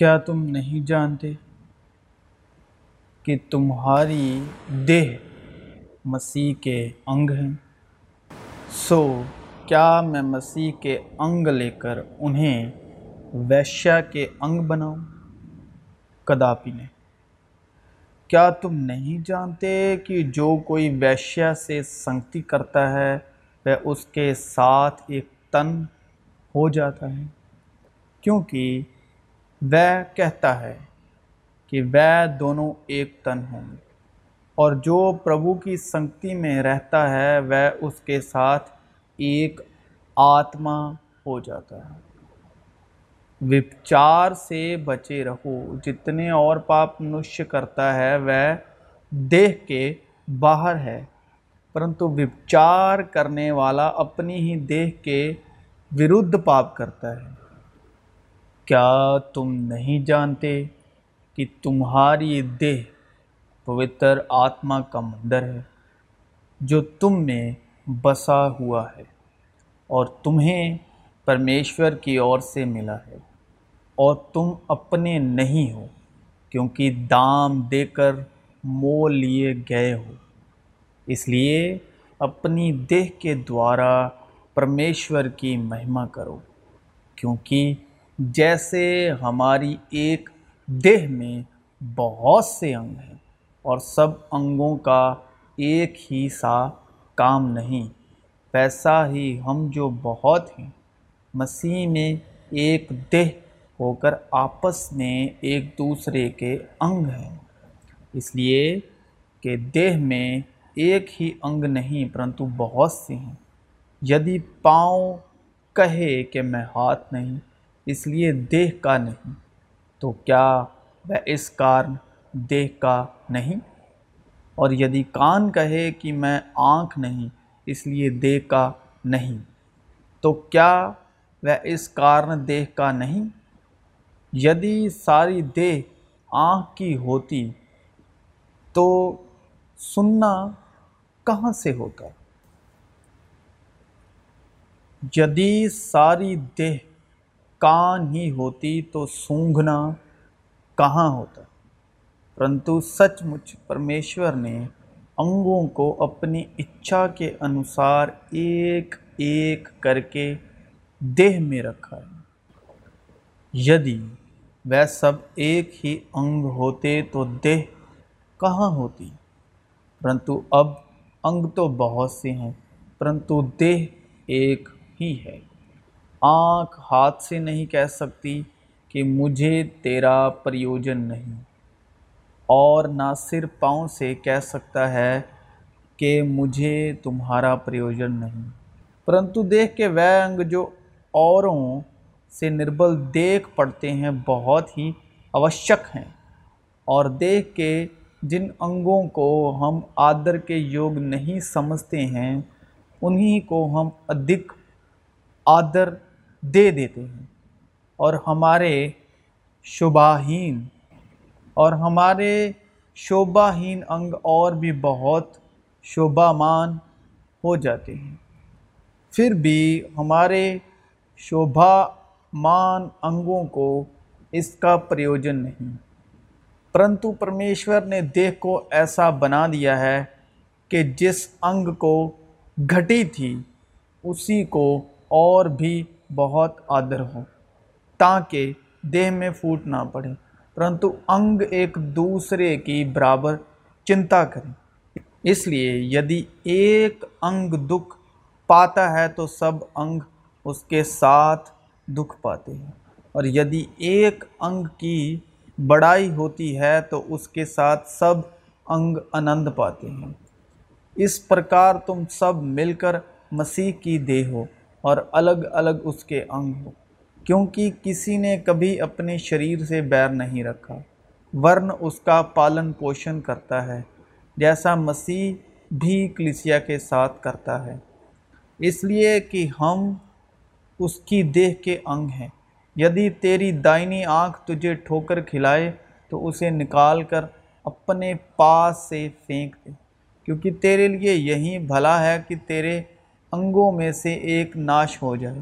کیا تم نہیں جانتے کہ تمہاری دیہ مسیح کے انگ ہیں؟ سو کیا میں مسیح کے انگ لے کر انہیں ویشیا کے انگ بناؤں؟ کداپی نہیں کیا تم نہیں جانتے کہ جو کوئی ویشیا سے سنگتی کرتا ہے، وہ اس کے ساتھ ایک تن ہو جاتا ہے؟ کیونکہ وہ کہتا ہے کہ وہ دونوں ایک تن ہوں اور جو پربھو کی سنگتی میں رہتا ہے، وہ اس کے ساتھ ایک آتما ہو جاتا ہے۔ وپچار سے بچے رہو، جتنے اور پاپ منشیہ کرتا ہے، وہ دیہ کے باہر ہے۔ پرنتو وپچار کرنے والا اپنی ہی دیہ کے ورودھ پاپ کرتا ہے۔ کیا تم نہیں جانتے کہ تمہاری دیہ پوتر آتما کا مندر ہے جو تم میں بسا ہوا ہے اور تمہیں پرمیشور کی اور سے ملا ہے اور تم اپنے نہیں ہو کیونکہ دام دے کر مول لیے گئے ہو۔ اس لیے اپنی دیہ کے دوارا پرمیشور کی مہما کرو کیونکہ جیسے ہماری ایک دیہ میں بہت سے انگ ہیں اور سب انگوں کا ایک ہی سا کام نہیں ویسا ہی ہم جو بہت ہیں۔ مسیح میں ایک دیہ ہو کر آپس میں ایک دوسرے کے انگ ہیں۔ اس لیے کہ دیہ میں ایک ہی انگ نہیں، پرنتو بہت سے ہیں۔ یدی پاؤں کہے کہ میں ہاتھ نہیں اس لیے دیہ کا نہیں۔ تو کیا وہ اس کارن دیہ کا نہیں؟ اور یدی کان کہے کہ میں آنکھ نہیں، اس لیے دیہ کا نہیں۔ تو کیا وہ اس کارن دیہ کا نہیں؟ یدی ساری دیہ آنکھ کی ہوتی، تو سننا کہاں سے ہوتا؟ یدی ساری دیہ کان ہی ہوتی تو سونگھنا کہاں ہوتا؟ پرنتو سچ مچ پرمیشور نے انگوں کو اپنی اچھا کے انوسار ایک ایک کر کے دیہ میں رکھا ہے۔ یدی وہ سب ایک ہی انگ ہوتے تو دیہ کہاں ہوتی؟ پرنتو اب انگ تو بہت سے ہیں، پرنتو دیہ ایک ہی ہے۔ آنکھ ہاتھ سے نہیں کہہ سکتی کہ مجھے تیرا پریوجن نہیں۔ اور نہ صرف پاؤں سے کہہ سکتا ہے کہ مجھے تمہارا پریوجن نہیں۔ پرنتو دیکھ کے وہ انگ جو اوروں سے نربل دیکھ پڑتے ہیں بہت ہی آوشک ہیں۔ اور دیکھ کے جن انگوں کو ہم آدر کے یوگ نہیں سمجھتے ہیں، انہی کو ہم ادھک آدر دے دیتے ہیں۔ اور ہمارے شوبھاہین اور ہمارے شوبھاہین انگ اور بھی بہت شوبھامان ہو جاتے ہیں۔ پھر بھی ہمارے شوبھامان انگوں کو اس کا پریوجن نہیں۔ پرنتو پرمیشور نے دیہ کو ایسا بنا دیا ہے کہ جس انگ کو گھٹی تھی، اسی کو اور بھی بہت آدر ہو تاکہ دیہ میں پھوٹ نہ پڑے۔ پرنتو انگ ایک دوسرے کی برابر چنتا کریں۔ اس لیے یدی ایک انگ دکھ پاتا ہے تو سب انگ اس کے ساتھ دکھ پاتے ہیں۔ اور یدی ایک انگ کی بڑائی ہوتی ہے تو اس کے ساتھ سب انگ آنند پاتے ہیں۔ اس پرکار تم سب مل کر مسیح کی دیہ ہو۔ اور الگ الگ اس کے انگ ہو کیونکہ کسی نے کبھی اپنے شریر سے بیر نہیں رکھا ورن اس کا پالن پوشن کرتا ہے، جیسا مسیح بھی کلیسیا کے ساتھ کرتا ہے۔ اس لیے کہ ہم اس کی دیہ کے انگ ہیں۔ یدی تیری دائنی آنکھ تجھے ٹھوکر کھلائے، تو اسے نکال کر اپنے پاس سے پھینک دے۔ کیونکہ تیرے لیے یہی بھلا ہے کہ تیرے انگوں میں سے ایک ناش ہو جائے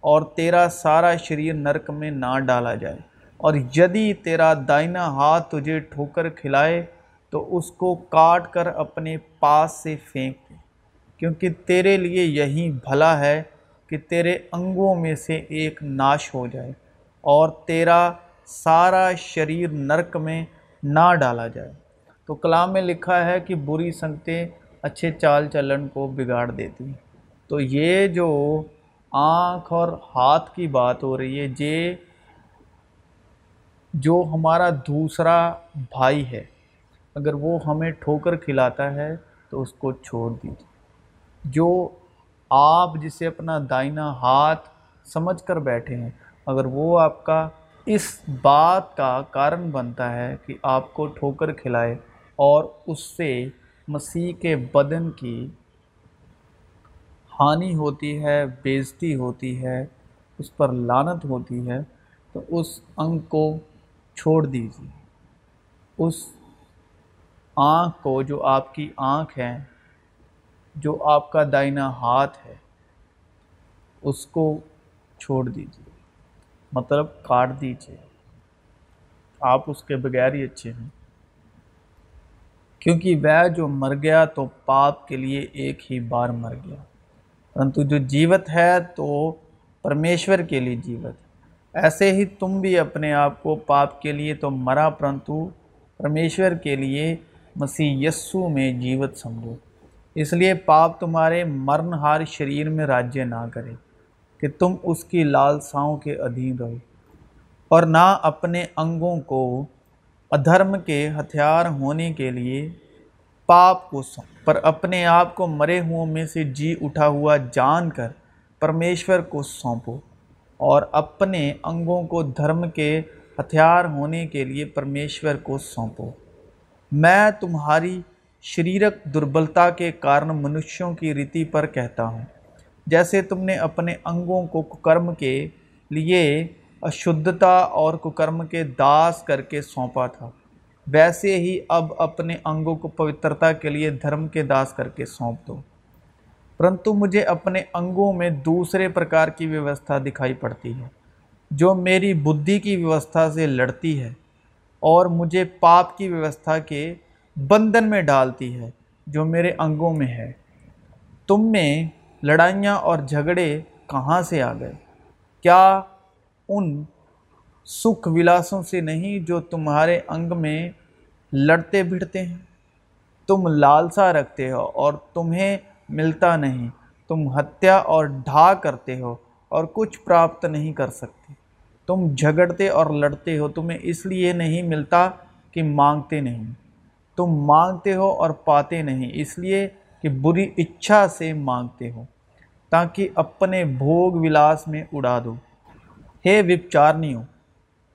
اور تیرا سارا شریر نرک میں نہ ڈالا جائے اور یدی تیرا دائنا ہاتھ تجھے ٹھوکر کھلائے تو اس کو کاٹ کر اپنے پاس سے پھینک دے۔ کیونکہ تیرے لیے یہی بھلا ہے کہ تیرے انگوں میں سے ایک ناش ہو جائے اور تیرا سارا شریر نرک میں نہ ڈالا جائے۔ تو کلام میں لکھا ہے کہ بری سنگتیں اچھے چال چلن کو بگاڑ دیتی ہیں۔ تو یہ جو آنکھ اور ہاتھ کی بات ہو رہی ہے، یہ جو ہمارا دوسرا بھائی ہے، اگر وہ ہمیں ٹھوکر کھلاتا ہے تو اس کو چھوڑ دیجیے جو آپ جسے اپنا دائنا ہاتھ سمجھ کر بیٹھے ہیں، اگر وہ آپ کا اس بات کا کارن بنتا ہے کہ آپ کو ٹھوکر کھلائے اور اس سے مسیح کے بدن کی ہانی ہوتی ہے بیزتی ہوتی ہے، اس پر لانت ہوتی ہے، تو اس انگ کو چھوڑ دیجیے اس آنکھ کو جو آپ کی آنکھ ہے، جو آپ کا دائنا ہاتھ ہے، اس کو چھوڑ دیجیے مطلب کاٹ دیجیے آپ اس کے بغیر ہی اچھے ہیں۔ کیونکہ وہ جو مر گیا تو پاپ کے لیے ایک ہی بار مر گیا۔ پرنتو جو جیوت ہے تو پرمیشور کے لیے جیوت ایسے ہی تم بھی اپنے آپ کو پاپ کے لیے تو مرا، پرنتو پرمیشور کے لیے مسیح یسو میں جیوت سمجھو۔ اس لیے پاپ تمہارے مرن ہار شریر میں راجیہ نہ کرے کہ تم اس کی لالساؤں کے ادھین رہو۔ اور نہ اپنے انگوں کو ادھرم کے ہتھیار ہونے کے لیے پاپ کو سونپ پر اپنے آپ کو مرے ہوں میں سے جی اٹھا ہوا جان کر پرمیشور کو سونپو اور اپنے انگوں کو دھرم کے ہتھیار ہونے کے لیے پرمیشور کو سونپو۔ میں تمہاری شریرک دربلتا کے کارن منشیوں کی ریتی پر کہتا ہوں۔ جیسے تم نے اپنے انگوں کو ککرم کے لیے اشدھتا اور ککرم کے داس کر کے سونپا تھا۔ ویسے ہی اب اپنے انگوں کو پوترتا کے لیے دھرم کے داس کر کے سونپ دو۔ پرنتو مجھے اپنے انگوں میں دوسرے پرکار کی ویوستھا دکھائی پڑتی ہے، جو میری بدھی کی ویوستھا سے لڑتی ہے اور مجھے پاپ کی ویوستھا کے بندھن میں ڈالتی ہے، جو میرے انگوں میں ہے۔ تم میں لڑائیاں اور جھگڑے کہاں سے آ گئے؟ کیا ان سکھ ولاسوں سے نہیں جو تمہارے انگ میں لڑتے بھڑتے ہیں۔ تم لالسا رکھتے ہو اور تمہیں ملتا نہیں۔ تم ہتیا اور ڈھا کرتے ہو اور کچھ پراپت نہیں کر سکتے۔ تم جھگڑتے اور لڑتے ہو، تمہیں اس لیے نہیں ملتا کہ مانگتے نہیں۔ تم مانگتے ہو اور پاتے نہیں، اس لیے کہ بری اچھا سے مانگتے ہو۔ تاکہ اپنے بھوگ ولاس میں اڑا دو۔ ہے وپچارنیوں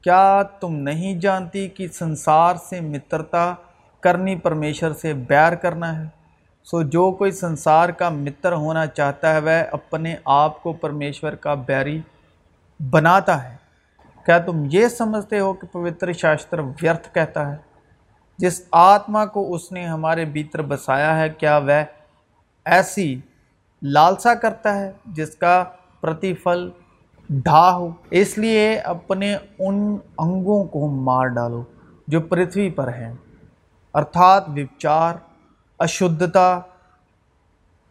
کیا تم نہیں جانتی کہ سنسار سے مترتا کرنی پرمیشر سے بیر کرنا ہے؟ سو جو کوئی سنسار کا متر ہونا چاہتا ہے، وہ اپنے آپ کو پرمیشور کا بیری بناتا ہے۔ کیا تم یہ سمجھتے ہو کہ پوتر شاستر ویرتھ کہتا ہے؟ جس آتما کو اس نے ہمارے بھیتر بسایا ہے، کیا وہ ایسی لالسا کرتا ہے جس کا پرتیفل ڈھا ہو۔ اس لیے اپنے ان انگوں کو مار ڈالو جو پرتھوی پر ہیں۔ ارتھات وپچار، اشدھتا،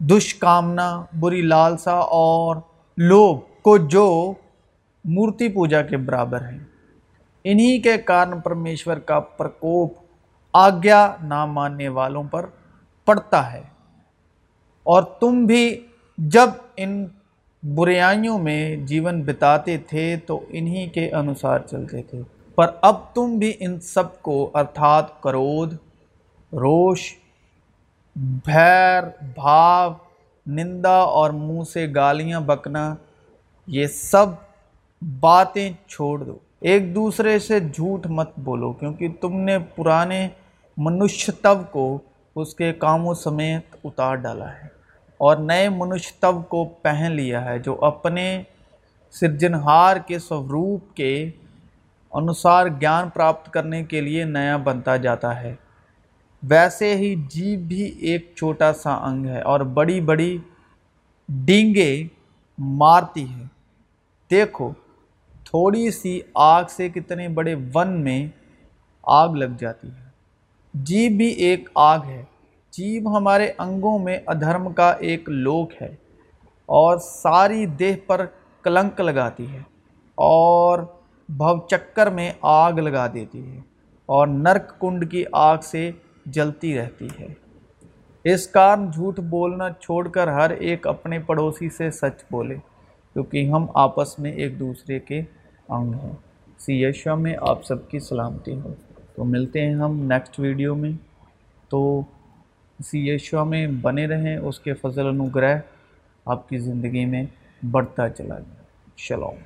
دشکامنا، بری لالسا اور لوگ کو جو مورتی پوجا کے برابر ہیں۔ انہی کے کارن پرمیشور کا پرکوپ آگیا نہ ماننے والوں پر پڑتا ہے۔ اور تم بھی جب ان بریائیوں میں جیون بتاتے تھے تو انہی کے انوسار چلتے تھے۔ پر اب تم بھی ان سب کو ارتھات کرودھ روش، بھیر، بھاو، نندا اور منہ سے گالیاں بکنا، یہ سب باتیں چھوڑ دو۔ ایک دوسرے سے جھوٹ مت بولو، کیونکہ تم نے پرانے منشتو کو اس کے کاموں سمیت اتار ڈالا ہے۔ اور نئے منشتو کو پہن لیا ہے جو اپنے سرجنہار کے سوروپ کے انوسار گیان پراپت کرنے کے لیے نیا بنتا جاتا ہے۔ ویسے ہی جیب بھی ایک چھوٹا سا انگ ہے اور بڑی بڑی ڈینگے مارتی ہے دیکھو، تھوڑی سی آگ سے کتنے بڑے ون میں آگ لگ جاتی ہے۔ جیب بھی ایک آگ ہے۔ جیب ہمارے انگوں میں ادھرم کا ایک لوک ہے اور ساری دیہ پر کلنک لگاتی ہے اور بھو چکر میں آگ لگا دیتی ہے اور نرک کنڈ کی آگ سے جلتی رہتی ہے۔ اس کارن جھوٹ بولنا چھوڑ کر ہر ایک اپنے پڑوسی سے سچ بولے، کیونکہ ہم آپس میں ایک دوسرے کے انگ ہیں۔ سی یشوا میں آپ سب کی سلامتی ہو۔ تو ملتے ہیں ہم نیکسٹ ویڈیو میں۔ تو سی یشوا میں بنے رہیں، اس کے فضل انوگرہ آپ کی زندگی میں بڑھتا چلا جائے۔ شلوم۔